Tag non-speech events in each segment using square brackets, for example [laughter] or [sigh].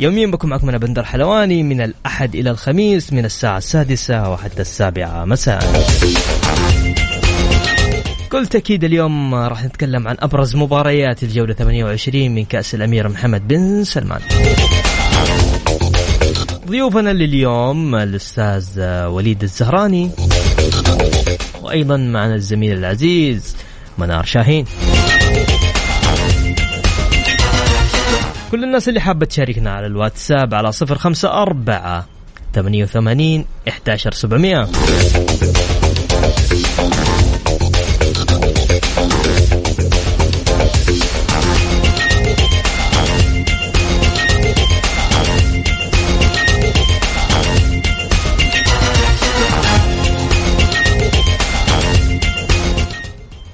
يوميا بكم معكم أنا بندر حلواني من الأحد إلى الخميس من الساعة السادسة وحتى السابعة مساء. كل تأكيد اليوم راح نتكلم عن أبرز مباريات الجولة 28 من كأس الأمير محمد بن سلمان. ضيوفنا لليوم الأستاذ وليد الزهراني وأيضا معنا الزميل العزيز منار شاهين. كل الناس اللي حابة تشاركنا على الواتساب على صفر خمسة أربعة ثمانية وثمانين إحداشر سبعمية.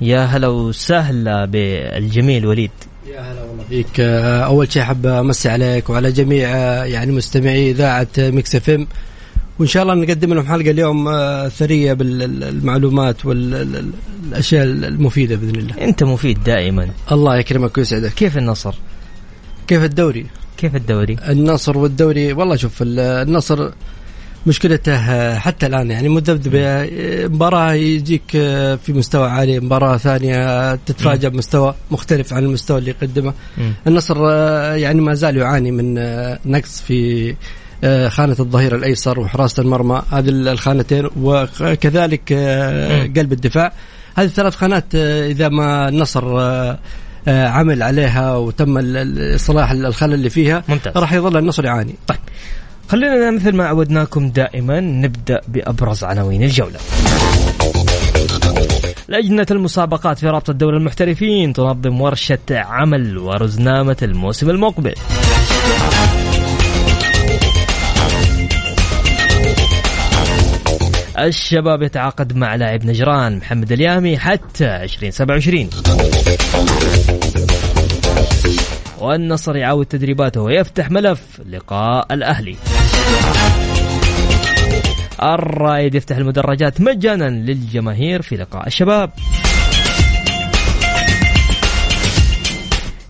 يا هلا وسهلا بالجميل وليد. يا هلا والله فيك أول شيء أحب أمسي عليك وعلى جميع يعني مستمعي إذاعة Mix FM وإن شاء الله نقدم لهم حلقة اليوم ثرية بالمعلومات والأشياء المفيدة بإذن الله. أنت مفيد دائما. الله يكرمك ويسعدك. كيف النصر؟ كيف الدوري؟ كيف الدوري؟ النصر والدوري والله شوف النصر مشكلته حتى الآن يعني مذبذبة. مباراة يجيك في مستوى عالي مباراة ثانية تتفاجأ بمستوى مختلف عن المستوى اللي يقدمه. النصر يعني ما زال يعاني من نقص في خانة الظهير الأيسر وحراسة المرمى. هذه الخانتين وكذلك قلب الدفاع. هذه الثلاث خانات إذا ما النصر عمل عليها وتم إصلاح الخلل اللي فيها ممتاز. راح يظل النصر يعاني. طيب. خلينا مثل ما عودناكم دائما نبدأ بأبرز عناوين الجولة. لجنة المسابقات في رابطة دوري المحترفين تنظم ورشة عمل ورزنامة الموسم المقبل. الشباب يتعاقد مع لاعب نجران محمد اليامي حتى 2027 والنصر يعاود تدريباته ويفتح ملف لقاء الأهلي الرائد يفتح المدرجات مجانا للجماهير في لقاء الشباب.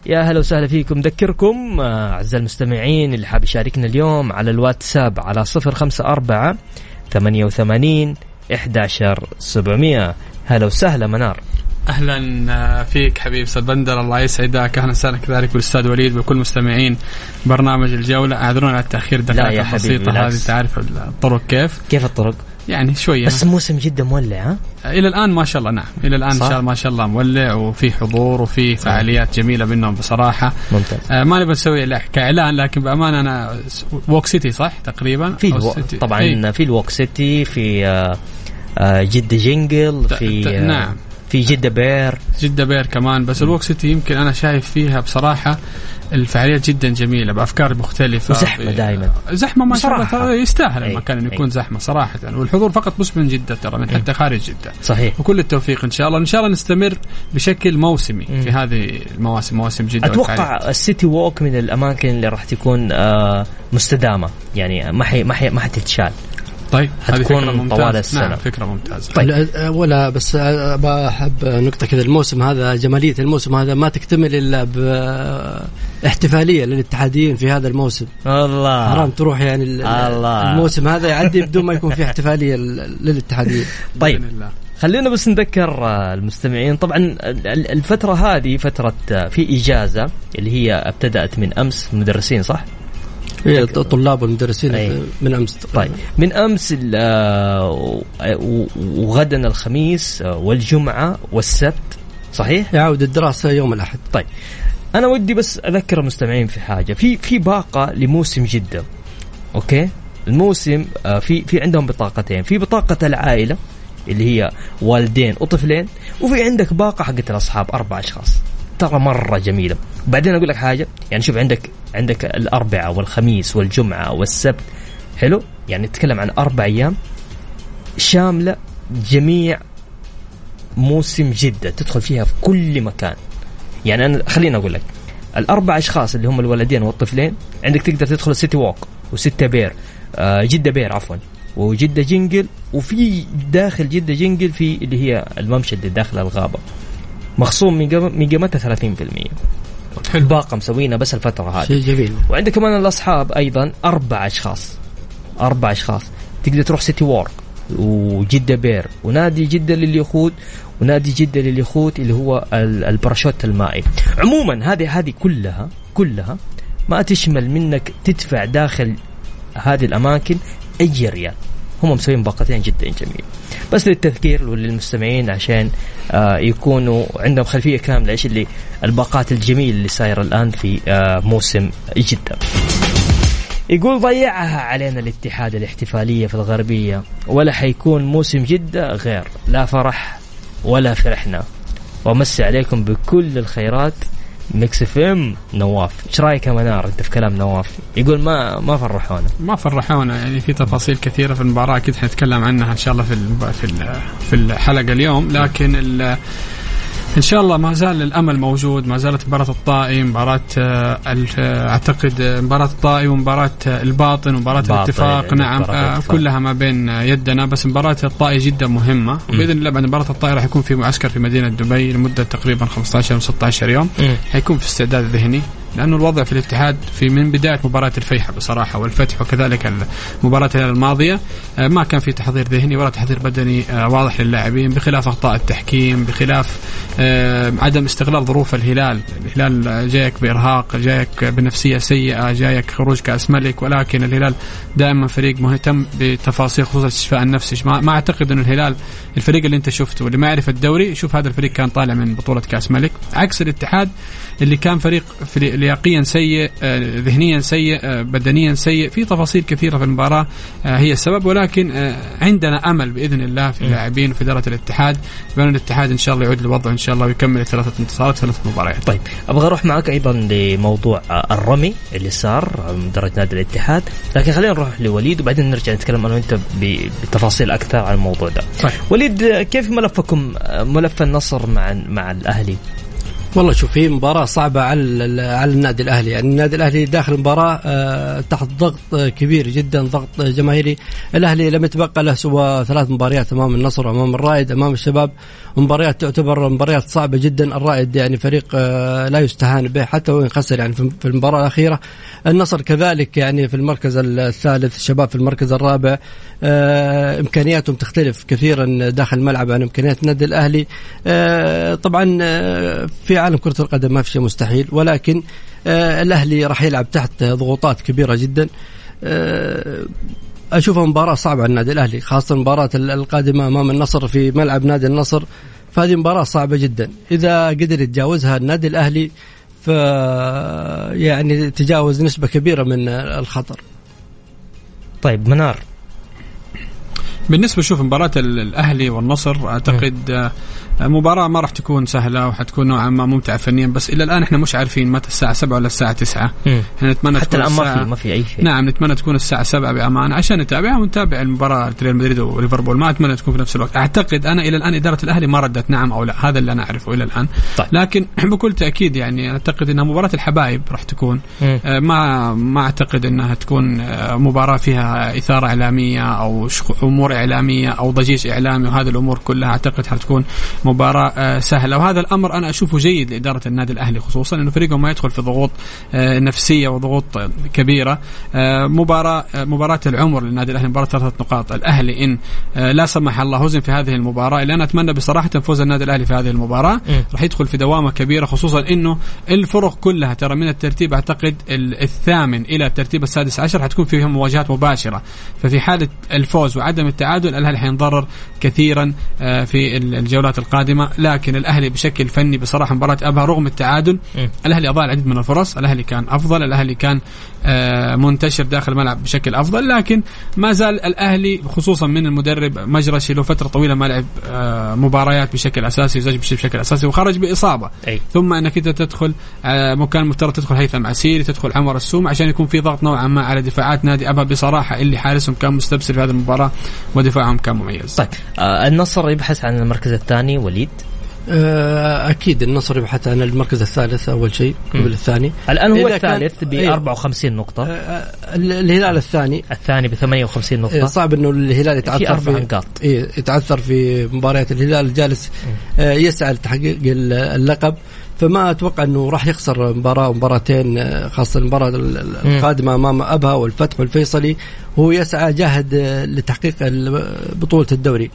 يا هلا وسهلا فيكم. نذكركم أعزائي المستمعين اللي حاب يشاركنا اليوم على الواتساب على صفر خمسة أربعة ثمانية وثمانين إحداشر سبعمية. هلا وسهلا منار. أهلا فيك حبيب أستاذ بندر. الله يسعدك. أهلا وسهلا كذلك بالاستاذ وليد وكل مستمعين برنامج الجولة. أعذرونا على التأخير. دقائق بسيطه هذه تعرف الطرق كيف؟ كيف الطرق؟ يعني شوية. بس موسم جدا مولع ها؟ إلى الآن ما شاء الله نعم. إلى الآن صح؟ ان شاء الله ما شاء الله مولع وفي حضور وفي فعاليات جميلة منهم بصراحة. ممتاز. آه ما نبغى نسوي كإعلان لكن بأمانة أنا Walk City صح؟ تقريبا؟ في ألو... طبعا أي. في ال Walk City في آه آه جدة Jungle في آه نعم. في جدة Pier. جدة Pier كمان بس ال Walk City يمكن أنا شايف فيها بصراحة الفعاليات جدا جميلة بأفكار مختلفة. وزحمة دائما زحمة ما شاء الله يستاهل المكان إنه يكون زحمة صراحة. والحضور فقط مش من جدة ترى من حتى خارج جدة. صحيح. وكل التوفيق إن شاء الله. إن شاء الله نستمر بشكل موسمي م. في هذه المواسم مواسم جدة أتوقع السيتي ووك من الأماكن اللي راح تكون آه مستدامة. يعني ما حي ما حي ما حتتشال. طيب حتكون طوال السنة نعم فكرة ممتازة. طيب. ولا بس بحب نقطة كذا. الموسم هذا جمالية الموسم هذا ما تكتمل إلا باحتفاليه للاتحاديين في هذا الموسم. الله حرام تروح يعني الله. الموسم هذا يعدي بدون ما يكون في احتفالية للاتحاديين. [laughs] طيب خلينا بس نذكر المستمعين. طبعا الفترة هذه فترة في إجازة اللي هي ابتدأت من أمس المدرسين صح؟ الطلاب والمدرسين أي. من أمس طيب. من أمس آه، وغدا الخميس آه، والجمعة والسبت صحيح؟ يعود الدراسة يوم الأحد. طيب. أنا ودي بس أذكر المستمعين في حاجة. في في باقة لموسم جدة. أوكي؟ الموسم آه، في في عندهم بطاقتين. في بطاقة العائلة اللي هي والدين وطفلين وفي عندك باقة حقت الأصحاب أربع أشخاص. ترى مرة جميلة. بعدين أقول لك حاجة يعني شوف عندك عندك الأربعاء والخميس والجمعة والسبت حلو؟ يعني نتكلم عن أربع أيام شاملة جميع موسم جدة تدخل فيها في كل مكان. يعني أنا خليني أقول لك الأربع أشخاص اللي هم الولدين والطفلين عندك تقدر تدخل City Walk وستة Pier آه جدة Pier عفوا وجدة Jungle وفي داخل جدة Jungle في اللي هي الممشى اللي داخل الغابة. مخصوم من قيمتها 30% باقه مسوينها بس الفترة هذه. شيء جميل. وعندك كمان الأصحاب أيضا أربع أشخاص. أربع أشخاص. تقدر تروح City Walk وجدة Pier ونادي جدة لليخوت. ونادي جدة لليخوت اللي هو ال- الباراشوت المائي. عموما هذه هذه كلها كلها ما تشمل منك تدفع داخل هذه الأماكن أي ريال. هم مسوين باقتين جدا جميل. بس للتذكير وللمستمعين عشان آه يكونوا عندهم خلفية كاملة إيش اللي الباقات الجميله اللي صايرة الآن في آه موسم جده يقول ضيعها علينا الاتحاد الاحتفالية في الغربية ولا حيكون موسم جده غير لا فرح ولا فرحنا. وأمسي عليكم بكل الخيرات Mix FM نواف إيش رأيك يا منار؟ أنت في كلام نواف. يقول ما ما فرحونا. ما فرحونا يعني في تفاصيل كثيرة في المباراة أكيد حنتكلم عنها إن شاء الله في في في الحلقة اليوم. لكن إن شاء الله ما زال الأمل موجود ما زالت مباراة الطائي مباراة آه، آه، أعتقد آه، مباراة الطائي ومباراة الباطن ومباراة الاتفاق. نعم آه، الاتفاق. كلها ما بين يدنا بس مباراة الطائي جدا مهمة. وبإذن الله بعد مباراة الطائي راح يكون في معسكر في مدينة دبي لمدة تقريبا 15 أو 16 يوم. حيكون في استعداد ذهني. لأنه الوضع في الاتحاد في من بداية مباراة الفيحة بصراحة والفتح وكذلك المباراه الماضية آه، ما كان في تحضير ذهني ولا تحضير بدني آه، واضح للاعبين بخلاف أخطاء التحكيم بخلاف آه، عدم استغلال ظروف الهلال، الهلال جايك بإرهاق، جايك بنفسية سيئة، جايك خروج كأس ملك ولكن الهلال دائما فريق مهتم بتفاصيل خصوصا الشفاء النفسي، ما أعتقد انه الهلال الفريق اللي أنت شفته واللي ما يعرف الدوري شوف هذا الفريق كان طالع من بطولة كأس ملك. عكس الاتحاد اللي كان فريق فريق لياقيا سيء آه، ذهنيا سيء آه، بدنيا سيء في تفاصيل كثيرة في المباراة آه، هي السبب ولكن عندنا أمل بإذن الله في اللاعبين وفي إدارة الاتحاد. بان الاتحاد إن شاء الله يعود لوضعه إن شاء الله ويكمل ثلاثة انتصارات ثلاث مباريات. طيب أبغى أروح معك أيضا لموضوع الرمي اللي صار مدرج نادي الاتحاد. لكن خلينا نروح لوليد وبعدين نرجع نتكلم أنا وأنت ب- بتفاصيل أكثر عن الموضوع ده. طيب. وليد كيف ملفكم ملف النصر مع مع الأهلي؟ والله شوف هي مباراة صعبة على على النادي الأهلي، يعني النادي الأهلي داخل المباراة آه، تحت ضغط آه، كبير جدا ضغط جماهيري، الأهلي لم يتبقى له سوى ثلاث مباريات أمام النصر أمام الرائد أمام الشباب، مباريات تعتبر مباريات صعبة جدا، الرائد يعني فريق آه، لا يستهان به حتى وإن خسر يعني في المباراة الأخيرة، النصر كذلك يعني في المركز الثالث، الشباب في المركز الرابع، إمكانياتهم تختلف كثيرا داخل الملعب عن إمكانيات النادي الأهلي، آه، طبعا في عالم كرة القدم ما في شيء مستحيل ولكن آه، الأهلي راح يلعب تحت ضغوطات كبيرة جدا. آه، أشوفها مباراة صعبة على النادي الأهلي خاصة المباراة القادمة أمام النصر في ملعب نادي النصر. فهذه مباراة صعبة جدا. إذا قدر يتجاوزها النادي الأهلي ف يعني تجاوز نسبة كبيرة من الخطر. طيب منار. بالنسبة شوف مباراة ال- الأهلي والنصر أعتقد مباراة ما راح تكون سهلة وحتكون نوعا ما ممتعة فنيا بس إلى الآن إحنا مش عارفين متى الساعة 7 ولا الساعة 9 مم. إحنا نتمنى حتى الآن ما الساعة- في ما في أي شيء. نعم نتمنى تكون الساعة 7 بأمان عشان نتابعها ونتابع المباراة ريال مدريد وليفربول. ما أتمنى تكون في نفس الوقت. أعتقد أنا إلى الآن إدارة الأهلي ما ردت نعم أو لا. هذا اللي أنا أعرفه إلى الآن. طيب. لكن [clears throat] بكل تأكيد يعني أعتقد أنها مباراة الحبايب راح تكون. آه، ما ما أعتقد أنها تكون آه، مباراة فيها إثارة إعلامية أو شخ- أمور إعلامية أو ضجيج إعلامي وهذه الأمور كلها أعتقد حتكون مباراة آه، سهلة. وهذا الأمر أنا أشوفه جيد لإدارة النادي الأهلي خصوصا إنه فريقه ما يدخل في ضغوط آه، نفسية وضغوط كبيرة. آه، مباراة مباراة العمر للنادي الأهلي مباراة ثلاثة نقاط. الأهلي إن لا سمح الله هزم في هذه المباراة. اللي أنا أتمنى بصراحة فوز النادي الأهلي في هذه المباراة. راح يدخل في دوامة كبيرة خصوصا إنه الفرق كلها ترى من الترتيب أعتقد الثامن إلى الترتيب السادس عشر حتكون فيهم مواجهات مباشرة. ففي حالة الفوز وعدم التعادل الأهلي حينضرر كثيرا في الجولات القادمة. لكن الأهلي بشكل فني بصراحة مباراة أبها رغم التعادل الأهلي أضاع العديد من الفرص الأهلي كان أفضل الأهلي كان آه، منتشر داخل الملعب بشكل أفضل لكن ما زال الأهلي خصوصا من المدرب مجرشي له فترة طويلة ما لعب آه، مباريات بشكل أساسي وزج بشكل أساسي وخرج بإصابة أي. ثم إنك أنت تدخل مكان مفترض تدخل هيثم عسيري تدخل عمر السوم عشان يكون في ضغط نوعا ما على دفاعات نادي أبها بصراحة اللي حارسهم كان مستبصر في هذه المباراة ودفاعهم كان مميز. طيب آه النصر يبحث عن المركز الثاني وليد؟ آه، أكيد النصر يبحث عن المركز الثالث أول شيء قبل الثاني. الآن هو الثالث ب 54 نقطة. آه، آه، الهلال الثاني. الثاني ب 58 نقطة. صعب إنه الهلال يتعثر في نقاط إيه يتعثر في مباريات الهلال جالس يسعى لتحقيق اللقب. فما أتوقع إنه راح يخسر مباراة ومباراتين خاصة المباراة القادمة أمام أبها والفتح والفيصلي. هو يسعى جاهد لتحقيق بطولة الدوري.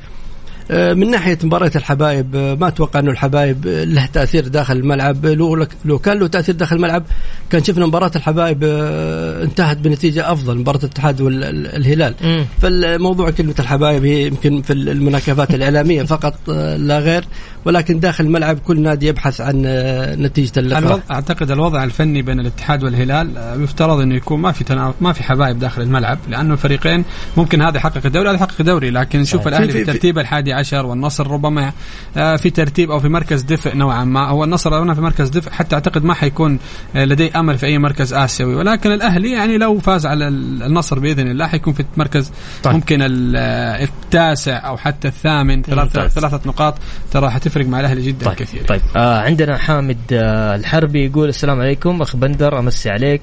من ناحية مباراة الحبايب آه، ما أتوقع أنه الحبايب له تأثير داخل الملعب. لو لو كان له تأثير داخل الملعب كان شفنا مباراة الحبايب آه، انتهت بنتيجة أفضل مباراة الاتحاد والهلال فالموضوع كلمه الحبايب هي يمكن في المناكفات الإعلامية [laughs] فقط لا غير. ولكن داخل الملعب كل نادي يبحث عن نتيجة اللقاء. أعتقد الوضع الفني بين الاتحاد والهلال يفترض إنه يكون ما في ما في حبايب داخل الملعب لأنه الفريقين ممكن هذا يحقق الدوري هذا يحقق دوري لكن نشوف الأهلي في الترتيب الحادي عشر والنصر ربما آه، في ترتيب أو في مركز دفء نوعا ما. هو النصر هنا في مركز دفء حتى أعتقد ما حيكون آه، لديه أمل في أي مركز آسيوي. ولكن الأهلي يعني لو فاز على النصر بإذن الله حيكون في مركز طيب. ممكن التاسع أو حتى الثامن. ثلاثة, ثلاثة نقاط ترى حتفرق مع الأهلي جدا طيب. كثير. طيب. آه عندنا حامد آه الحربي يقول السلام عليكم. أخ بندر أمسي عليك.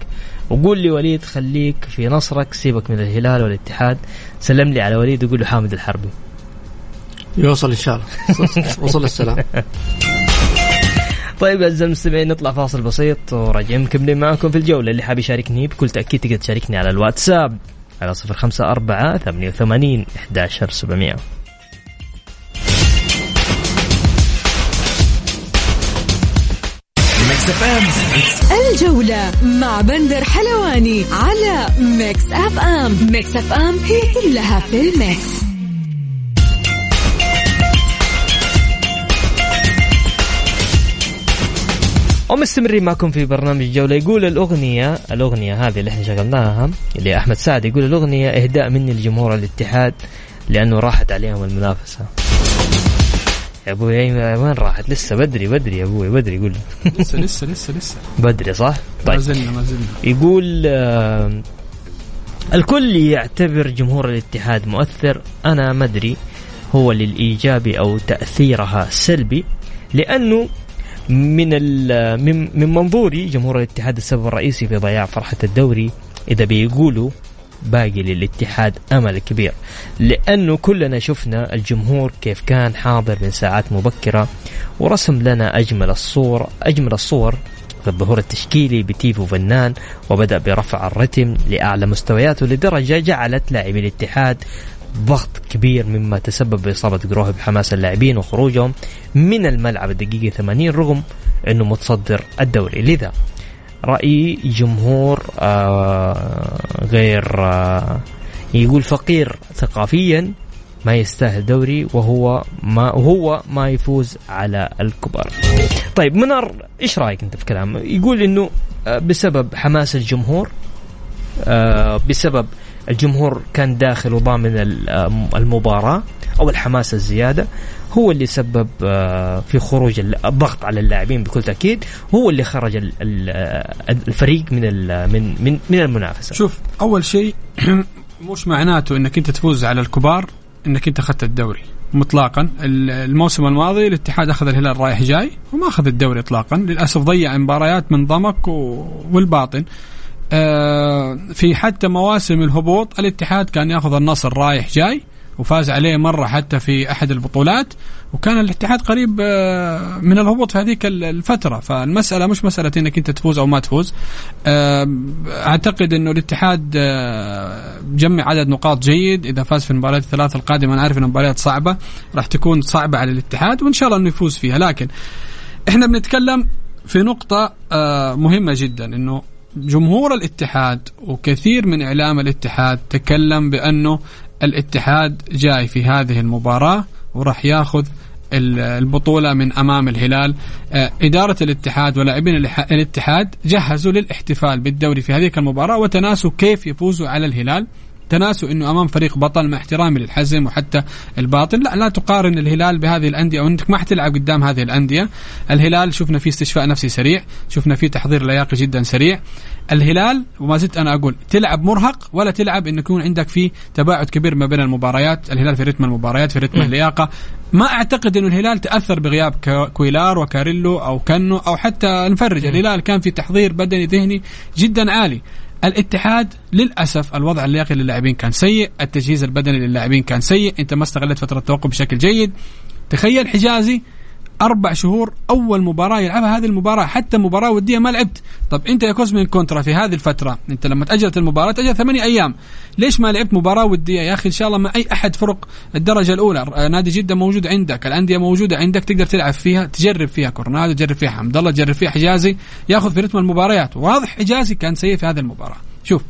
وقول لي وليد خليك في نصرك سيبك من الهلال والاتحاد. سلم لي على وليد وقول له حامد الحربي. يوصل إن شاء الله. [laughs] وصل السلام. طيب اعزائي المستمعين نطلع فاصل بسيط وراجعين مكملين معكم في الجولة. اللي حاب يشاركني بكل تأكيد تقدر تشاركني على الواتساب على صفر خمسة أربعة ثمانية وثمانين إحداشر سبعمية. الجولة مع بندر حلواني على Mix FM Mix FM هي كلها في ال Mix. ومستمرين معكم في برنامج الجولة يقول الأغنية الأغنية هذه اللي إحنا شغلناها اللي أحمد سعد يقول الأغنية إهداء مني لجمهور الاتحاد لأنه راحت عليهم المنافسة. يا أبوي وين راحت؟ لسه بدري بدري يا أبوي بدري يقول. لسه لسه لسه لسه. [laughs] بدري صح؟ طيب. ما زلنا ما زلنا. يقول آه الكل يعتبر جمهور الاتحاد مؤثر. أنا ما أدري هو للايجابي أو تأثيرها سلبي لأنه من من من منظوري جمهور الاتحاد السبب الرئيسي في ضياع فرحة الدوري إذا بيقولوا باقي للاتحاد أمل كبير. لأنه كلنا شفنا الجمهور كيف كان حاضر من ساعات مبكرة ورسم لنا أجمل الصور أجمل الصور الظهور التشكيلي بتيفو فنان وبدأ برفع الرتم لأعلى مستوياته لدرجة جعلت لاعبي الاتحاد ضغط كبير مما تسبب بإصابة جروه بحماس اللاعبين وخروجهم من الملعب الدقيقة 80 رغم أنه متصدر الدوري لذا رأي جمهور آه غير آه يقول فقير ثقافيا ما يستاهل دوري وهو ما وهو ما يفوز على الكبار. طيب منار إيش رأيك أنت في كلامه؟ يقول إنه آه، بسبب حماس الجمهور بسبب الجمهور كان داخل وضامن المباراة. أو الحماس الزيادة هو اللي سبب آه، في خروج الضغط على اللاعبين بكل تأكيد. هو اللي خرج الفريق من من من من المنافسة. شوف أول شيء [clears throat] مش معناته إنك أنت تفوز على الكبار إنك أنت أخذت الدوري مطلقا. الموسم الماضي الاتحاد أخذ الهلال رايح جاي وما أخذ الدوري اطلاقا. للأسف ضيع مباريات من ضمك والباطن. آه، في حتى مواسم الهبوط الاتحاد كان ياخذ النصر رايح جاي وفاز عليه مرة حتى في أحد البطولات وكان الاتحاد قريب آه، من الهبوط في هذيك الفترة. فالمسألة مش مسألة إنك أنت تفوز أو ما تفوز. آه، أعتقد إنه الاتحاد آه، جمع عدد نقاط جيد. إذا فاز في المباريات الثلاث القادمة أنا عارف إن المباريات صعبة راح تكون صعبة على الاتحاد وإن شاء الله إنه يفوز فيها. لكن إحنا بنتكلم في نقطة مهمة جدا إنه جمهور الاتحاد وكثير من إعلام الاتحاد تكلم بأنه الاتحاد جاي في هذه المباراة وراح ياخذ البطولة من أمام الهلال. آه، إدارة الاتحاد ولاعبين الاتحاد جهزوا للاحتفال بالدوري في هذه المباراة وتناسوا كيف يفوزوا على الهلال. تناسوا إنه أمام فريق بطل مع احترامي للحزم وحتى الباطل لا لا تقارن الهلال بهذه الأندية أو إنك ما حتلعب قدام هذه الأندية. الهلال شفنا فيه استشفاء نفسي سريع شفنا فيه تحضير لياقي جدا سريع. الهلال وما زلت أنا أقول تلعب مرهق ولا تلعب انه يكون عندك في تباعد كبير ما بين المباريات. الهلال في رتم المباريات في رتم اللياقة. ما أعتقد إنه الهلال تأثر بغياب كويلار وكاريلو أو كانو أو حتى المفرج. الهلال كان في تحضير بدني ذهني جدا عالي. الاتحاد للأسف الوضع اللياقي للاعبين كان سيء، التجهيز البدني للاعبين كان سيء، انت ما استغلت فترة التوقف بشكل جيد. تخيل حجازي أربع شهور أول مباراة يلعبها هذه المباراة حتى مباراة ودية ما لعبت. طب أنت يا كوزمين كونترا في هذه الفترة أنت لما تأجلت المباراة تأجل ثمانية أيام. ليش ما لعبت مباراة ودية؟ يا أخي إن شاء الله مع أي أحد فرق الدرجة الأولى. نادي جدة موجود عندك الأندية موجودة عندك تقدر تلعب فيها تجرب فيها كورونادو تجرب فيها حمد الله تجرب فيها حجازي ياخذ في رتم المباريات. واضح حجازي كان سيء في هذه المباراة. شوف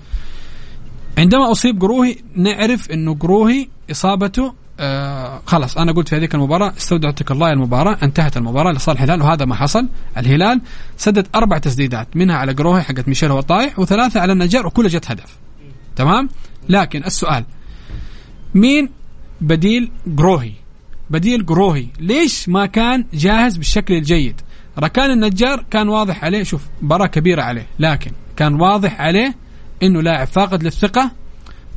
عندما أصيب قروهي نعرف إنه قروهي إصابته آه خلاص أنا قلت في هذيك المباراة استودعتك الله المباراة انتهت المباراة لصالح الهلال وهذا ما حصل. الهلال سدد أربع تسديدات منها على قروهي حقت ميشيل هو طايح وثلاثة على النجار وكلها جت هدف. تمام؟ لكن السؤال مين بديل قروهي؟ بديل قروهي. ليش ما كان جاهز بالشكل الجيد؟ ركان النجار كان واضح عليه شوف مباراة كبيرة عليه لكن كان واضح عليه إنه لاعب فاقد للثقة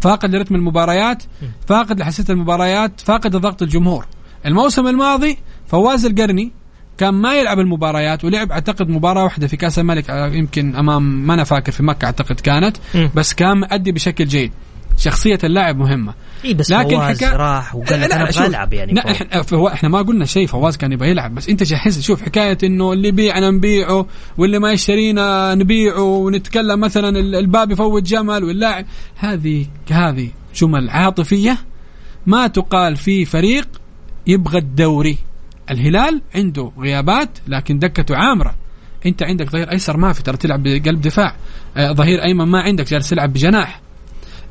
فاقد لرتم المباريات فاقد لحساسيه المباريات فاقد لضغط الجمهور. الموسم الماضي فواز القرني كان ما يلعب المباريات ولعب أعتقد مباراة واحدة في كأس الملك آه، يمكن أمام ما أنا فاكر في مكة أعتقد كانت بس كان مؤدي بشكل جيد. شخصية اللاعب مهمة. اي بس لكن فواز حكا... راح وقال لك أنا أبغى العب يعني لا إحنا فهو إحنا ما قلنا شيء فواز كان يبغى يلعب بس أنت جهزت شوف حكاية إنه اللي يبيعنا نبيعه واللي ما يشترينا نبيعه ونتكلم مثلا الباب يفوت جمل واللاعب. هذه هذه جمل عاطفيه ما تقال في فريق يبغى الدوري. الهلال عنده غيابات لكن دكته عامرة. أنت عندك ظهير أيسر ما في ترى تلعب بقلب دفاع. آه ظهير أيمن ما عندك جالس تلعب بجناح.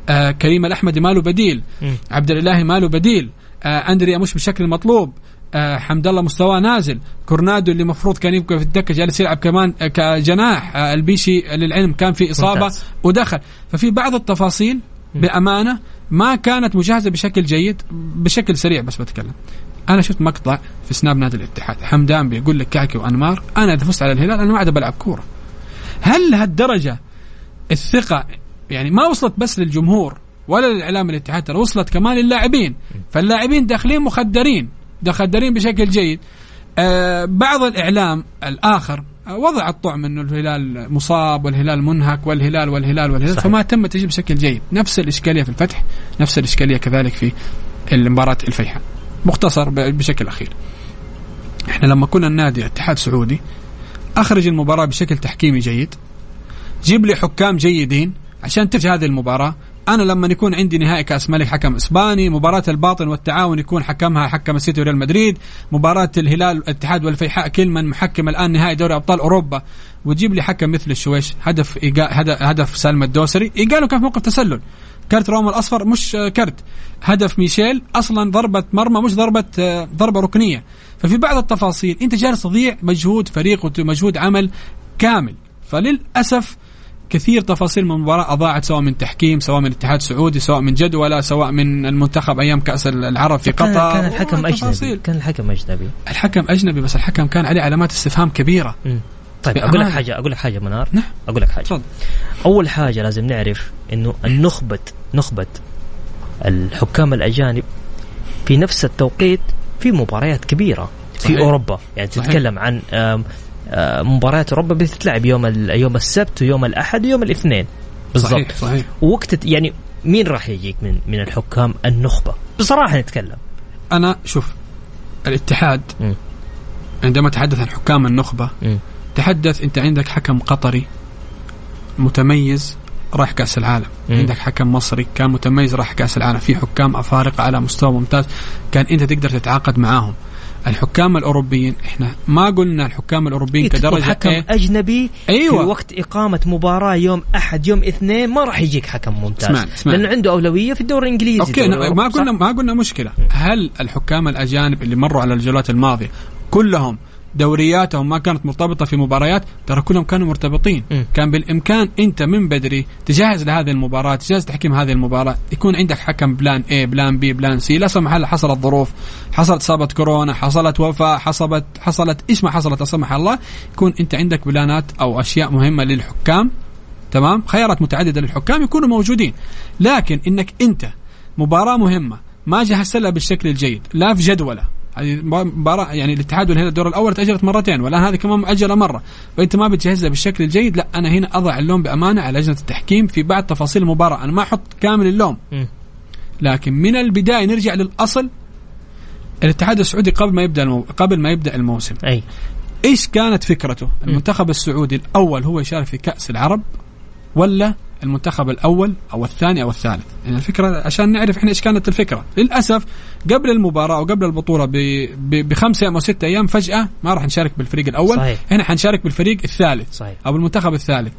آه كريم الاحمدي ما له بديل. عبد الاله ما له بديل. آه أندريا مش بالشكل المطلوب آه حمد الله مستواه نازل. كورنادو اللي المفروض كان يبقى في الدكة جالس يلعب كمان آه كجناح. آه البيشي للعلم كان في إصابة ممتاز. ودخل. ففي بعض التفاصيل بأمانة ما كانت مجهزة بشكل جيد بشكل سريع بس بتكلم. أنا شفت مقطع في سناب نادي الاتحاد. حمدان بيقول لك كعكي وأنمار. أنا إذا فزت على الهلال أنا ما عاد بلعب كورة. هل لهالدرجه الثقة يعني ما وصلت بس للجمهور ولا للإعلام الاتحاد ترى وصلت كمان للاعبين. فاللاعبين داخلين مخدرين مخدرين بشكل جيد. آه بعض الإعلام الآخر آه وضع الطعم إنه الهلال مصاب والهلال منهك والهلال والهلال والهلال صحيح. فما تم التجهيز بشكل جيد. نفس الإشكالية في الفتح نفس الإشكالية كذلك في المباراة الفيحاء. مختصر بشكل أخير. إحنا لما كنا النادي اتحاد سعودي أخرج المباراة بشكل تحكيمي جيد. جيب لي حكام جيدين. عشان ترجع هذه المباراة أنا لما يكون عندي نهائي كأس ملك حكم إسباني مباراة الباطن والتعاون يكون حكمها حكم السيتي وريال مدريد مباراة الهلال الاتحاد والفيحاء كلمن محكم الآن نهائي دوري أبطال أوروبا وتجيب لي حكم مثل الشويش هدف هدف سالم الدوسري ايقاله كان في موقف تسلل. كرت روما الأصفر مش كرت هدف ميشيل أصلا ضربة مرمى مش ضربة ضربة ركنية. ففي بعض التفاصيل أنت جالس تضيع مجهود فريق ومجهود عمل كامل. فللأسف كثير تفاصيل من المباراة أضاعت سواء من تحكيم سواء من الاتحاد السعودي سواء من جدولة سواء من المنتخب أيام كأس العرب في قطر. كان الحكم أجنبي كان الحكم أجنبي. الحكم أجنبي بس الحكم كان عليه علامات استفهام كبيرة. م. طيب أقول لك حاجة أقول لك حاجة منار. نعم. أقول لك حاجة. فضل. أول حاجة لازم نعرف إنه النخبه نخبة الحكام الأجانب في نفس التوقيت في مباريات كبيرة في صحيح. أوروبا. يعني صحيح. تتكلم عن مباريات أوروبا بتتلعب يوم يوم السبت ويوم الأحد ويوم الاثنين. بالضبط. صحيح صحيح. ووقت يعني مين راح يجيك من من الحكام؟ النخبة. بصراحة نتكلم. أنا شوف الاتحاد. مم. عندما تحدث عن حكام النخبة مم. تحدث أنت عندك حكم قطري متميز راح كأس العالم. مم. عندك حكم مصري كان متميز راح كأس العالم. في حكام أفارقة على مستوى ممتاز كان أنت تقدر تتعاقد معاهم. الحكام الأوروبيين إحنا ما قلنا الحكام الأوروبيين كدرجة حكم إيه أجنبي أيوة. في وقت إقامة مباراة يوم أحد يوم اثنين ما راح يجيك حكم ممتاز اسمعني- اسمعني. لأنه عنده أولوية في الدوري الإنجليزي أوكي ما؟ قلنا ما قلنا مشكلة هل الحكام الأجانب اللي مروا على الجولات الماضية كلهم دورياتهم ما كانت مرتبطة في مباريات ترى كلهم كانوا مرتبطين. مم. كان بالإمكان أنت من بدري تجهز لهذه المباراة تجهز تحكيم هذه المباراة. يكون عندك حكم plan A plan B plan C لا سمح الله حصلت ظروف حصلت إصابة كورونا حصلت وفاة حصلت حصلت إيش ما حصلت لا سمح الله. يكون أنت عندك بلانات أو أشياء مهمة للحكام تمام؟ خيارات متعددة للحكام يكونوا موجودين. لكن إنك أنت مباراة مهمة ما جهزت لها بالشكل الجيد لا في جدولة. مباراة يعني الاتحاد والهلال الدور الأول تأجلت مرتين والآن هذه كمان مؤجلة مرة. فأنت ما بتجهز لها بالشكل الجيد لا أنا هنا أضع اللوم بأمانة على لجنة التحكيم في بعض تفاصيل المباراة. أنا ما أحط كامل اللوم. لكن من البداية نرجع للأصل. الاتحاد السعودي قبل ما يبدأ المو... قبل ما يبدأ الموسم. أي. إيش كانت فكرته؟ المنتخب السعودي الأول هو يشارك في كأس العرب ولا المنتخب الأول أو الثاني أو الثالث؟ يعني الفكرة عشان نعرف إحنا إيش كانت الفكرة، للأسف قبل المباراة أو قبل البطولة ب- ب- بخمس أيام أو ستة أيام فجأة ما راح نشارك بالفريق الأول، صحيح. إحنا حنشارك بالفريق الثالث صحيح أو المنتخب الثالث.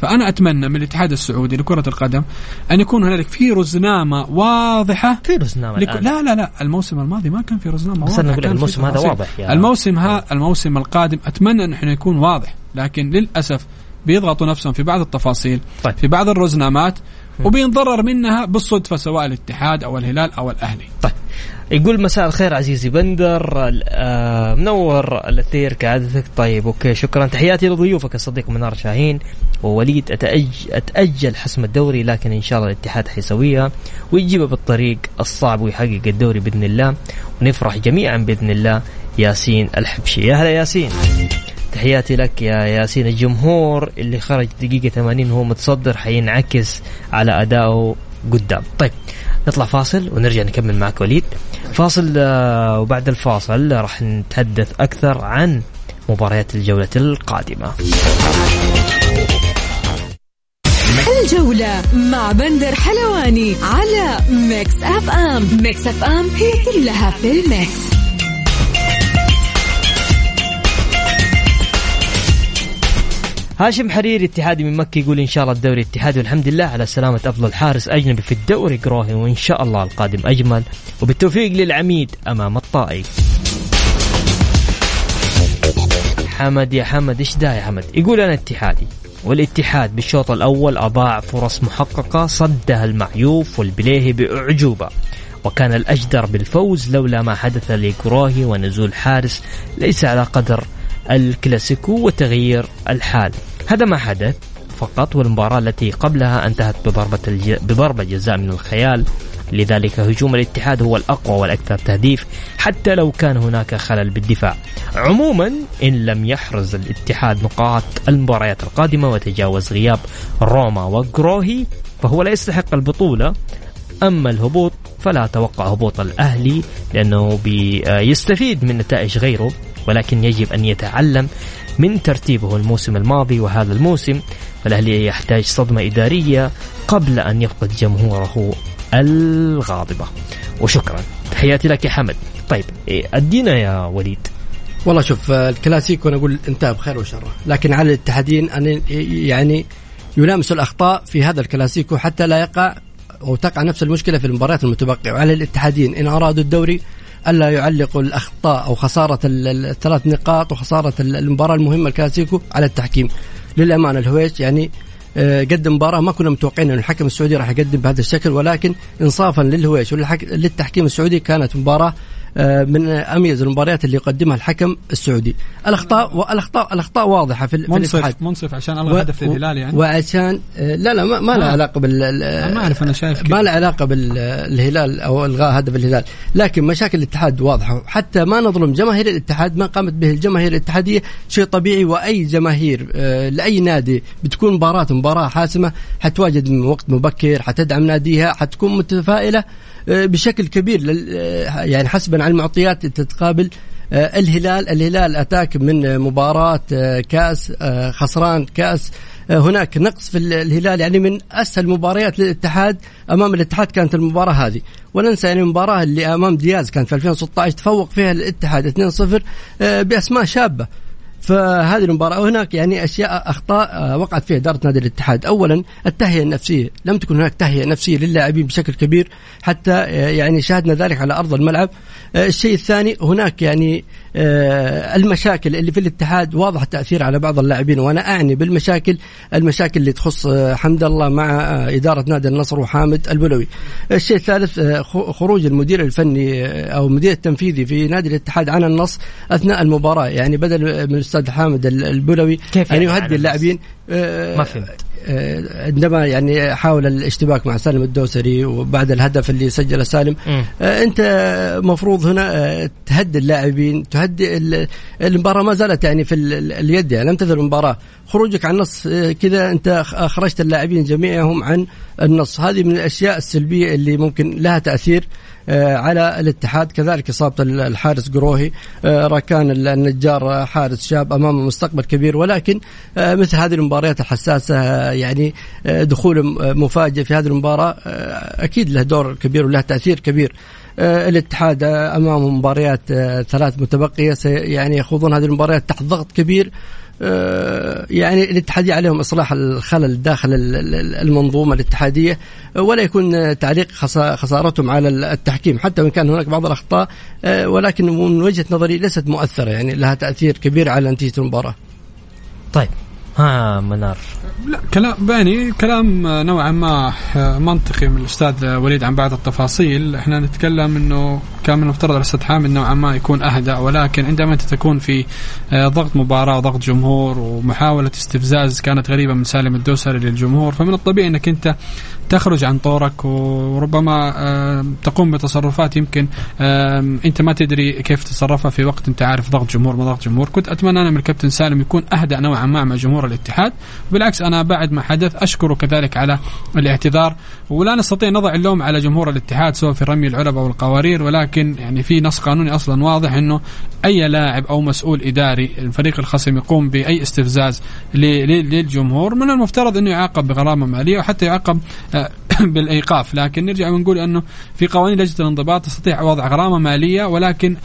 فأنا أتمنى من الاتحاد السعودي لكرة القدم أن يكون هنالك في رزنامة واضحة في رزنامة لك... الآن. لا لا لا الموسم الماضي ما كان في رزنامة بس واضحة، أنا الموسم هذا. واضح يا- الموسم ها الموسم القادم أتمنى أن إحنا يكون واضح لكن للأسف بيضغطوا نفسهم في بعض التفاصيل طيب. في بعض الرزنامات وبينضرر منها بالصدفة سواء الاتحاد أو الهلال أو الأهلي. طيب. يقول مساء الخير عزيزي بندر آه منور الأثير كعادتك. طيب okay شكرا. تحياتي لضيوفك الصديق منار شاهين ووليد. أتأج أتأجل حسم الدوري لكن إن شاء الله الاتحاد حيسويها ويجيبها بالطريق الصعب ويحقق الدوري بإذن الله ونفرح جميعا بإذن الله. ياسين الحبشي. يا هلا ياسين. تحياتي لك يا ياسين. الجمهور اللي خرج دقيقة 80 وهو متصدر حينعكس على أدائه قدام. طيب نطلع فاصل ونرجع نكمل معك وليد فاصل آه، وبعد الفاصل راح نتحدث أكثر عن مباريات الجولة القادمة. الجولة مع بندر حلواني على Mix FM. Mix FM هي كلها في ال mix. هاشم حريري اتحادي من مكة يقول إن شاء الله الدوري اتحادي والحمد لله على سلامة أفضل حارس أجنبي في الدوري قروهي وإن شاء الله القادم أجمل. وبالتوفيق للعميد أمام الطائي. حمد يا حمد إيش ده يا حمد؟ يقول أنا اتحادي والاتحاد بالشوط الأول أضاع فرص محققة صدها المعيوف والبليهي بأعجوبة. وكان الأجدر بالفوز لولا ما حدث لكراهي ونزول حارس ليس على قدر الكلاسيكو وتغيير الحال. هذا ما حدث فقط والمباراة التي قبلها انتهت بضربة الج... بضربة جزاء من الخيال. لذلك هجوم الاتحاد هو الأقوى والأكثر تهديف حتى لو كان هناك خلل بالدفاع. عموما إن لم يحرز الاتحاد نقاط المباريات القادمة وتجاوز غياب روما وجروهي فهو لا يستحق البطولة. أما الهبوط فلا أتوقع هبوط الأهلي لأنه بيستفيد من نتائج غيره. ولكن يجب أن يتعلم من ترتيبه الموسم الماضي وهذا الموسم فالأهلي يحتاج صدمة إدارية قبل أن يفقد جمهوره الغاضبة. وشكرا. تحياتي لك يا حمد. طيب إيه، أدينا يا وليد. والله شوف آه، الكلاسيكو أنا أقول انتهى بخير وشر لكن على الاتحادين أن يعني يلامسوا الأخطاء في هذا الكلاسيكو حتى لا يقع أو تقع نفس المشكلة في المباريات المتبقية. وعلى الاتحادين إن أرادوا الدوري ألا يعلقوا الأخطاء أو خسارة ال- ال- الثلاث نقاط وخسارة ال- المباراة المهمة الكلاسيكو على التحكيم. للأمانة الهويش يعني آه، قدم مباراة ما كنا متوقعين ان الحكم السعودي راح يقدم بهذا الشكل ولكن انصافا للهويش وللحك- للتحكيم السعودي كانت مباراة آه، من أميز المباريات اللي يقدمها الحكم السعودي. الأخطاء والاخطاء الاخطاء واضحة في, منصف الاتحاد. منصف عشان الغى هدف للهلال يعني؟ وعشان آه، لا لا ما, ما له آه. علاقة بال ما أعرف أنا شايف كده ما له علاقة بالهلال أو إلغاء هدف الهلال. لكن مشاكل الاتحاد واضحة. حتى ما نظلم جماهير الاتحاد ما قامت به الجماهير الاتحادية شيء طبيعي. وأي جماهير آه، لأي نادي بتكون مباراه مباراة حاسمة حتواجد من وقت مبكر حتدعم ناديها حتكون متفائلة آه، بشكل كبير لل- آه، حسبا على المعطيات تتقابل آه، الهلال الهلال أتاك من مباراة آه، كاس آه، خسران كاس. هناك نقص في ال- الهلال يعني من أسهل المباريات للاتحاد أمام الاتحاد كانت المباراة هذه. ولا ننسى يعني المباراه اللي أمام دياز كانت في 2016 تفوق فيها الاتحاد 2-0 آه، بأسماء شابة. فهذه المباراة هناك يعني أشياء أخطاء آه، وقعت فيها إدارة نادي الاتحاد. أولا التهيئة النفسية. لم تكن هناك تهيئة نفسية للاعبين بشكل كبير حتى آه، يعني شاهدنا ذلك على أرض الملعب. آه، الشيء الثاني هناك يعني المشاكل اللي في الاتحاد واضح التأثير على بعض اللاعبين وأنا أعني بالمشاكل المشاكل اللي تخص حمد الله مع إدارة نادي النصر وحامد البلوي. الشيء الثالث خروج المدير الفني أو المدير التنفيذي في نادي الاتحاد عن النص أثناء المباراة. يعني بدل من الأستاذ حامد ال- البلوي كيف يعني عن يهدي؟ اللاعبين آه، ما فهمت. آه، عندما يعني حاول الاشتباك مع سالم الدوسري وبعد الهدف اللي سجله سالم مم. آه، أنت مفروض هنا آه، تهدي اللاعبين تهدي ال- المباراة ما زالت يعني في ال- ال- اليد يعني لم تزل المباراة خروجك عن النص آه، كذا أنت أخرجت اللاعبين جميعهم عن النص هذه من الأشياء السلبية اللي ممكن لها تأثير آه، على الاتحاد. كذلك ال- الحارس قروهي آه، راكان ال- النجار آه، حارس شاب امامه مستقبل كبير. ولكن آه، مثل هذه المباريات الحساسة آه، يعني آه، دخول آه، مفاجئ في هذه المباراة آه، أكيد له دور كبير وله تأثير كبير. آه، الاتحاد آه، أمامه مباريات آه، ثلاث متبقية يعني يخوضون هذه المباريات تحت ضغط كبير. آه، يعني الاتحادية عليهم إصلاح الخلل داخل ال- ال- المنظومة الاتحادية آه، ولا يكون آه، تعليق خسا- خسارتهم على التحكيم حتى وإن كان هناك بعض الأخطاء آه، ولكن من وجهة نظري ليست مؤثرة يعني لها تأثير كبير على نتيجة المباراة. طيب ها منار. لا كلام باني كلام نوعا ما منطقي من الأستاذ وليد عن بعض التفاصيل. إحنا نتكلم إنه كان من المفترض الأستاذ حامد نوعا ما يكون اهدى ولكن عندما أنت تكون في آه، ضغط مباراة وضغط جمهور ومحاولة استفزاز كانت غريبة من سالم الدوسري للجمهور فمن الطبيعي إنك أنت تخرج عن طورك وربما تقوم بتصرفات يمكن انت ما تدري كيف تتصرفها في وقت انت عارف ضغط جمهور ما ضغط جمهور. كنت أتمنى أنا من الكابتن سالم يكون اهدأ نوعا ما مع جمهور الاتحاد. بالعكس أنا بعد ما حدث أشكره كذلك على الاعتذار. ولا نستطيع نضع اللوم على جمهور الاتحاد سواء في رمي العلب أو القوارير ولكن يعني في نص قانوني أصلا واضح إنه أي لاعب أو مسؤول إداري الفريق الخصم يقوم بأي استفزاز للجمهور. من المفترض إنه يعاقب بغرامة مالية وحتى يعاقب [coughs] بالايقاف. لكن نرجع ونقول أنه في قوانين لجنه الانضباط تستطيع وضع غرامة مالية ولكن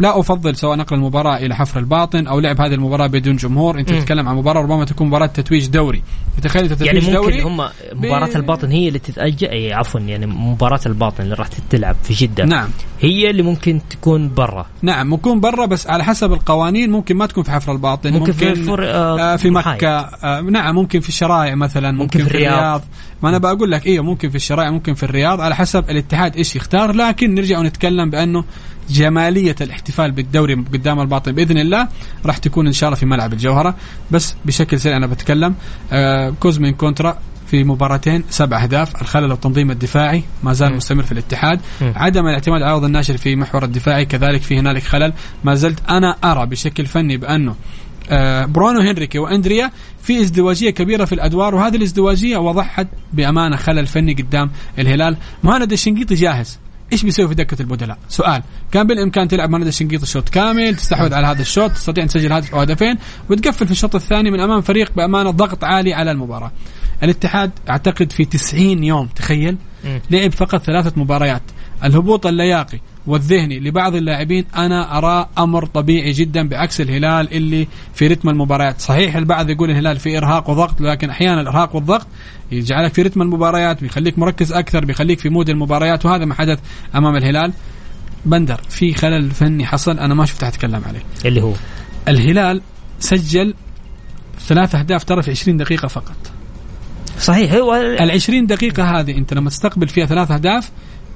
لا أفضل سواء نقل المباراة إلى حفر الباطن أو لعب هذه المباراة بدون جمهور. أنت. تتكلم عن مباراة ربما تكون مباراة تتويج دوري. تخيل تتويج يعني ممكن دوري هم مباراة ب- الباطن هي اللي تتأجل أي عفوا يعني مباراة الباطن اللي راح تلعب في جدة. نعم. هي اللي ممكن تكون برا. نعم ممكن برا بس على حسب القوانين ممكن ما تكون في حفر الباطن. ممكن في فر- آه، آه في. مكة. آه نعم ممكن في الشرائع مثلا ممكن, في في الرياض. ما أنا بقول لك أيوه ممكن في الشرائع ممكن في الرياض على حسب الاتحاد إيش يختار لكن نرجع ونتكلم بأنه جمالية الاحتفال بالدوري قدام الباطن بإذن الله راح تكون إن شاء الله في ملعب الجوهرة بس بشكل سريع أنا بتكلم آه كوزمين كونترا في مباراتين سبع أهداف الخلل والتنظيم الدفاعي ما زال مم. مستمر في الاتحاد مم. عدم الاعتماد على عوض الناشر في محور الدفاعي كذلك في هنالك خلل ما زلت أنا أرى بشكل فني بأنه برونو هنريكي وأندريا في ازدواجية كبيرة في الأدوار وهذه الازدواجية وضحت بأمانة خلل فني قدام الهلال مهند الشنقيطي جاهز إيش بيسوي في دكة البدلاء؟ سؤال كان بالإمكان تلعب مهند الشنقيطي شوط كامل تستحوذ على هذا الشوط تستطيع أن تسجل هدف أو هدفين وتقفل في الشوط الثاني من أمام فريق بأمانة ضغط عالي على المباراة. الاتحاد أعتقد في 90 يوم تخيل. لعب فقط ثلاثة مباريات الهبوط اللياقي والذهني لبعض اللاعبين أنا اراه أمر طبيعي جدا بعكس الهلال اللي في رتم المباريات، صحيح البعض يقول الهلال في إرهاق وضغط لكن أحيانا الإرهاق والضغط يجعلك في رتم المباريات بيخليك مركز أكثر بيخليك في مود المباريات وهذا ما حدث أمام الهلال. بندر في خلل فني حصل أنا ما شفت أتكلم عليه. اللي هو الهلال سجل ثلاث أهداف ترى في 20 دقيقة فقط. صحيح هو ال 20 دقيقة هذه أنت لما تستقبل فيها ثلاث أهداف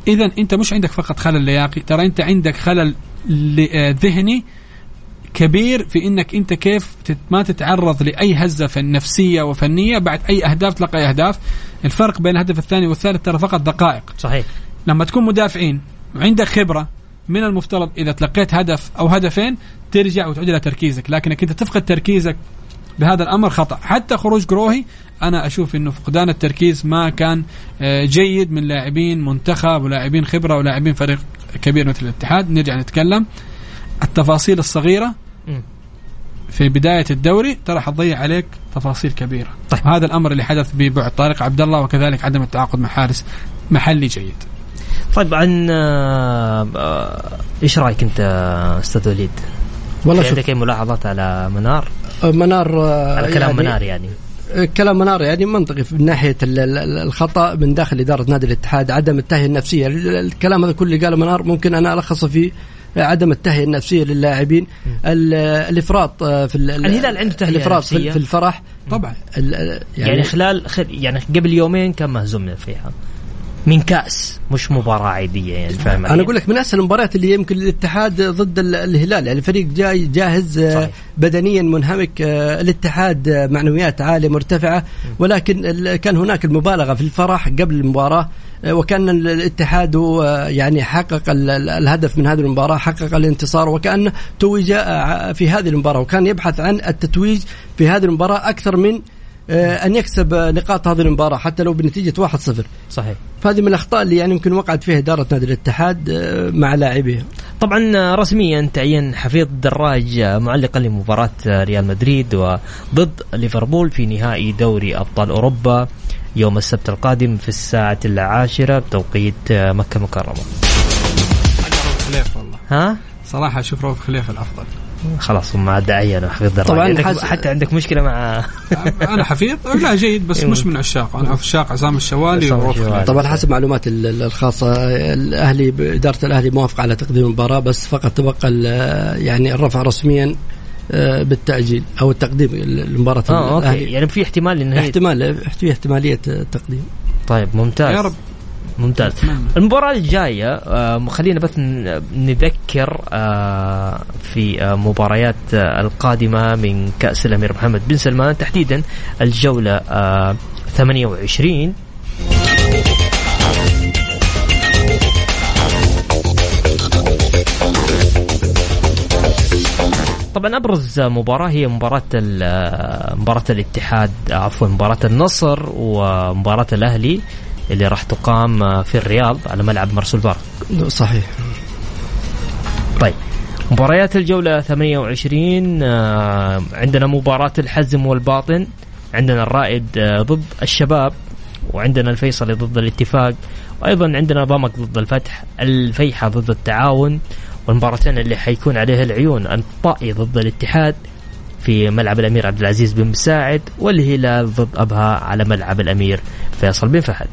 إذا أنت مش عندك فقط خلل لياقي ترى أنت عندك خلل آه، ذهني كبير في إنك أنت كيف ما تتعرض لأي هزة فن- نفسية وفنية بعد أي أهداف تلقى أي أهداف. الفرق بين الهدف الثاني والثالث ترى فقط دقائق. صحيح. لما تكون مدافعين وعندك خبرة من المفترض إذا تلقيت هدف أو هدفين ترجع وتعود إلى تركيزك لكنك أنت تفقد تركيزك بهذا الأمر خطأ حتى خروج قروهي أنا أشوف إنه فقدان التركيز ما كان آه، جيد من لاعبين منتخب ولاعبين خبرة ولاعبين فريق كبير مثل الاتحاد نرجع نتكلم التفاصيل الصغيرة. في بداية الدوري ترى حتضيع عليك تفاصيل كبيرة طيب. هذا الأمر اللي حدث ببعد طارق عبد الله وكذلك عدم التعاقد مع حارس محلي جيد طيب عن آه، آه، إيش رأيك أنت أستاذ وليد؟ والله في شوف عندك أي ملاحظات على منار؟ منار آه، على كلام يعني منار يعني. كلام منار يعني منطقي من ناحية ال- ال- الخطأ من داخل إدارة نادي الاتحاد عدم التهيئة النفسية. ال- الكلام هذا كله اللي قاله منار ممكن أنا الخصه في عدم التهيئة النفسية للاعبين. ال- الإفراط آه، في ال- الهلال عنده تهيئة الإفراط في, نفسية. في الفرح. طبعا يعني, يعني خلال خل يعني قبل يومين كان مهزوم من الفيحاء من كأس مش مباراة عادية يعني فاهم أنا أقول لك من اسهل المباريات اللي يمكن الاتحاد ضد ال- الهلال يعني الفريق جاي جاهز آه، صحيح. بدنيا منهمك آه، الاتحاد آه، معنويات عالية مرتفعة ولكن كان هناك المبالغة في الفرح قبل المباراة وكان ال- الاتحاد يعني حقق ال- ال- الهدف من هذه المباراة حقق الانتصار وكانه توج في هذه المباراة وكان يبحث عن التتويج في هذه المباراة أكثر من أن يكسب آه، نقاط هذه المباراة حتى لو بنتيجة 1-0 صحيح. فهذه من الأخطاء اللي يعني يمكن وقعت فيها إدارة نادي الاتحاد آه، مع لاعبيه طبعا آه، رسميا تعين حفيظ دراج آه، معلقا لمباراة آه، ريال مدريد وضد ليفربول في نهائي دوري أبطال أوروبا يوم السبت القادم في الساعة العاشرة بتوقيت آه، مكة المكرمة خليف والله. ها؟ صراحة أشوف رؤوف خليف الأفضل. خلاص هم عاد عينوا حفيظ دراج طبعاً عندك حس- حتى عندك مشكلة مع أنا حفيظ؟ لا جيد بس مش من عشاق. أنا عشاق عصام الشوالي طبعا حسب معلومات ال- ال- الخاصة الأهلي إدارة الأهلي موافقة على تقديم المباراة بس فقط تبقى ال- يعني الرفع رسميا آه، بالتأجيل أو التقديم المباراة آه okay. الأهلي. يعني في احتمال انه احتمال في احتمالية التقديم طيب ممتاز. يا رب. ممتاز. أتمنى. المباراة الجاية آه، خلينا بس نذكر آه، في آه، مباريات آه، القادمة من كأس الأمير محمد بن سلمان تحديدا الجولة آه، 28 طبعا أبرز مباراة هي مباراة مباراة الاتحاد عفوا مباراة النصر ومباراة الأهلي. اللي راح تقام في الرياض على ملعب مرسول بارك. صحيح. طيب مباريات الجولة 28 آه، عندنا مباراة الحزم والباطن عندنا الرائد آه، ضد الشباب وعندنا الفيصلي ضد الاتفاق وأيضا عندنا ضمك ضد الفتح الفيحة ضد التعاون والمباراتين اللي حيكون عليها العيون الطائي ضد الاتحاد في ملعب الأمير عبد العزيز بن مساعد والهلال ضد أبها على ملعب الأمير فيصل بن فهد.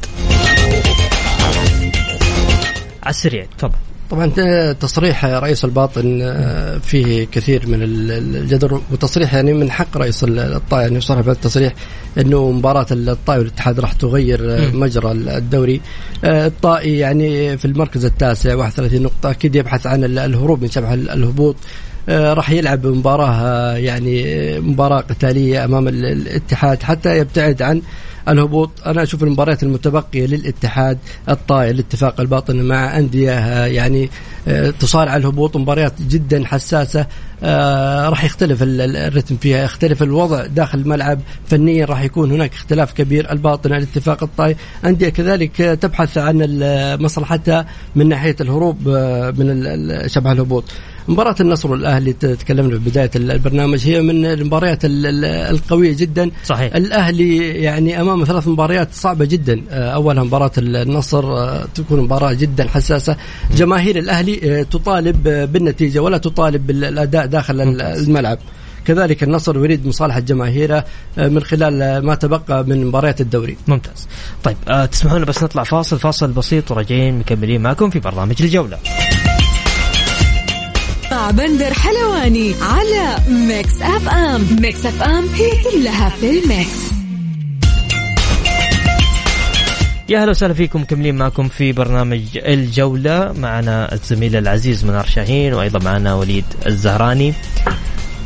على السريع تفضل. طبعا تصريح رئيس الباطن آه، فيه كثير من ال- ال- الجدر وتصريح يعني من حق رئيس ال- الطائي يعني يصرح بالتصريح إنه مباراة الطائي والاتحاد راح تغير آه،. مجرى الدوري. آه، الطائي يعني في المركز التاسع 31 نقطة أكيد يبحث عن ال- الهروب من شبح ال- الهبوط. راح يلعب مباراة آه، يعني آه، مباراة قتالية أمام ال- الاتحاد. حتى يبتعد عن الهبوط. أنا أشوف المباريات المتبقية للاتحاد الطائي الاتفاق الباطن مع آه، يعني آه، تصارع الهبوط. مباريات جدا حساسة. آه، راح يختلف ال- ال- الرتم فيها يختلف الوضع داخل الملعب فنيا راح يكون هناك اختلاف كبير الباطن الاتفاق الطائي انديه كذلك تبحث عن مصلحتها من ناحية الهروب آه، من شبح الهبوط. مباراة النصر والأهلي تكلمنا في بداية البرنامج هي من المباريات ال- ال- القوية جدا. صحيح. الأهلي يعني أمام ثلاث مباريات صعبة جدا. آه، اولها مباراة النصر آه، تكون مباراة جدا حساسة. جماهير الأهلي آه، تطالب بالنتيجة ولا تطالب داخل ال- الملعب. كذلك النصر يريد مصالحة جماهيره آه، من خلال آه، ما تبقى من مباريات الدوري. ممتاز. طيب آه تسمحوا لنا بس نطلع فاصل فاصل بسيط وراجعين مكملين معكم في برنامج الجولة. مع بندر حلواني على Mix FM. Mix FM هي كلها في ال mix. يا أهلا وسهلا فيكم مكملين معكم في برنامج الجولة. معنا الزميل العزيز منار شاهين وأيضا معنا وليد الزهراني.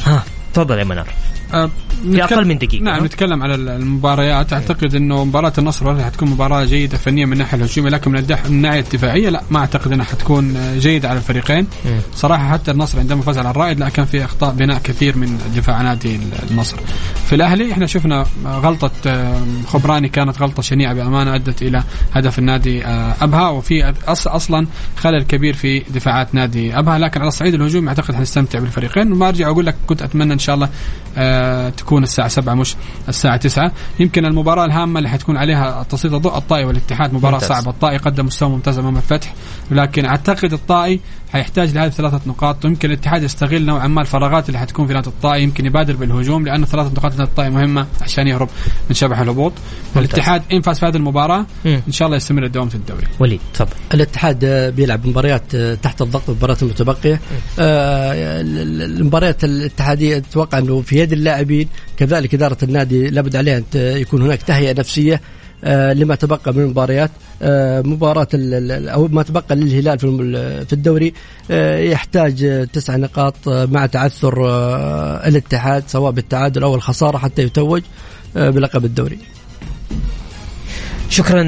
ها تفضل يا منار. آه، في أقل من دقيقة نعم نتكلم على المباريات. أعتقد إنه مباراة النصر راح تكون مباراة جيدة فنيا من الناحيه الهجوميه لكن من الناحية الدفاعية؟ لا ما أعتقد إنها حتكون آه، جيدة على الفريقين. مم. صراحة حتى النصر عندما فاز على الرائد لا كان في إخطاء بناء كثير من دفاع نادي النصر. في الأهلي إحنا شفنا غلطة آه، خبراني كانت غلطة شنيعة بأمانة أدت إلى هدف النادي أبها وفي أص- أصلا خلل كبير في دفاعات نادي أبها. لكن على الصعيد الهجومي أعتقد حنستمتع بالفريقين. وما أرجع أقول لك كنت أتمنى إن شاء الله تكون الساعة 7 مش الساعة 9 يمكن المباراة الهامة اللي حتكون عليها تسليط الضوء الطائي والاتحاد. مباراة ممتاز. صعبة. الطائي قدم مستوى ممتاز أمام الفتح لكن أعتقد الطائي حيحتاج لهذه الثلاثه نقاط. ويمكن الاتحاد يستغل نوعا ما الفراغات اللي حتكون في نادي الطائي. يمكن يبادر بالهجوم لأن ثلاثة نقاط نادي الطائي مهمة عشان يهرب من شبح الهبوط. الاتحاد ان فاز في هذه المباراة. مم. إن شاء الله يستمر الدوام في الدوري. وليد تفضل. الاتحاد بيلعب مباريات آه، تحت الضغط المباريات المتبقية. آه، ال- ال- المباريات الاتحادية أتوقع إنه في يد اللاعبين. كذلك إدارة النادي لابد عليها أن ت- يكون هناك تهيئة نفسية آه، لما تبقى من المباريات آه، مباراة أو ما تبقى للهلال في الدوري آه، يحتاج تسع نقاط مع تعثر الاتحاد سواء بالتعادل أو الخسارة حتى يتوج بلقب الدوري. شكرا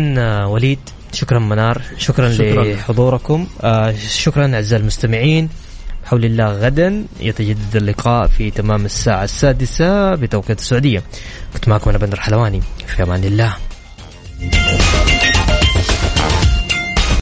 وليد. شكرا منار. شكرا, شكراً. لحضوركم. شكرا أعزائي المستمعين. بحول الله غدا. يتجدد اللقاء في تمام الساعة السادسة بتوقيت السعودية. كنت معكم أنا بندر حلواني. في أمان الله.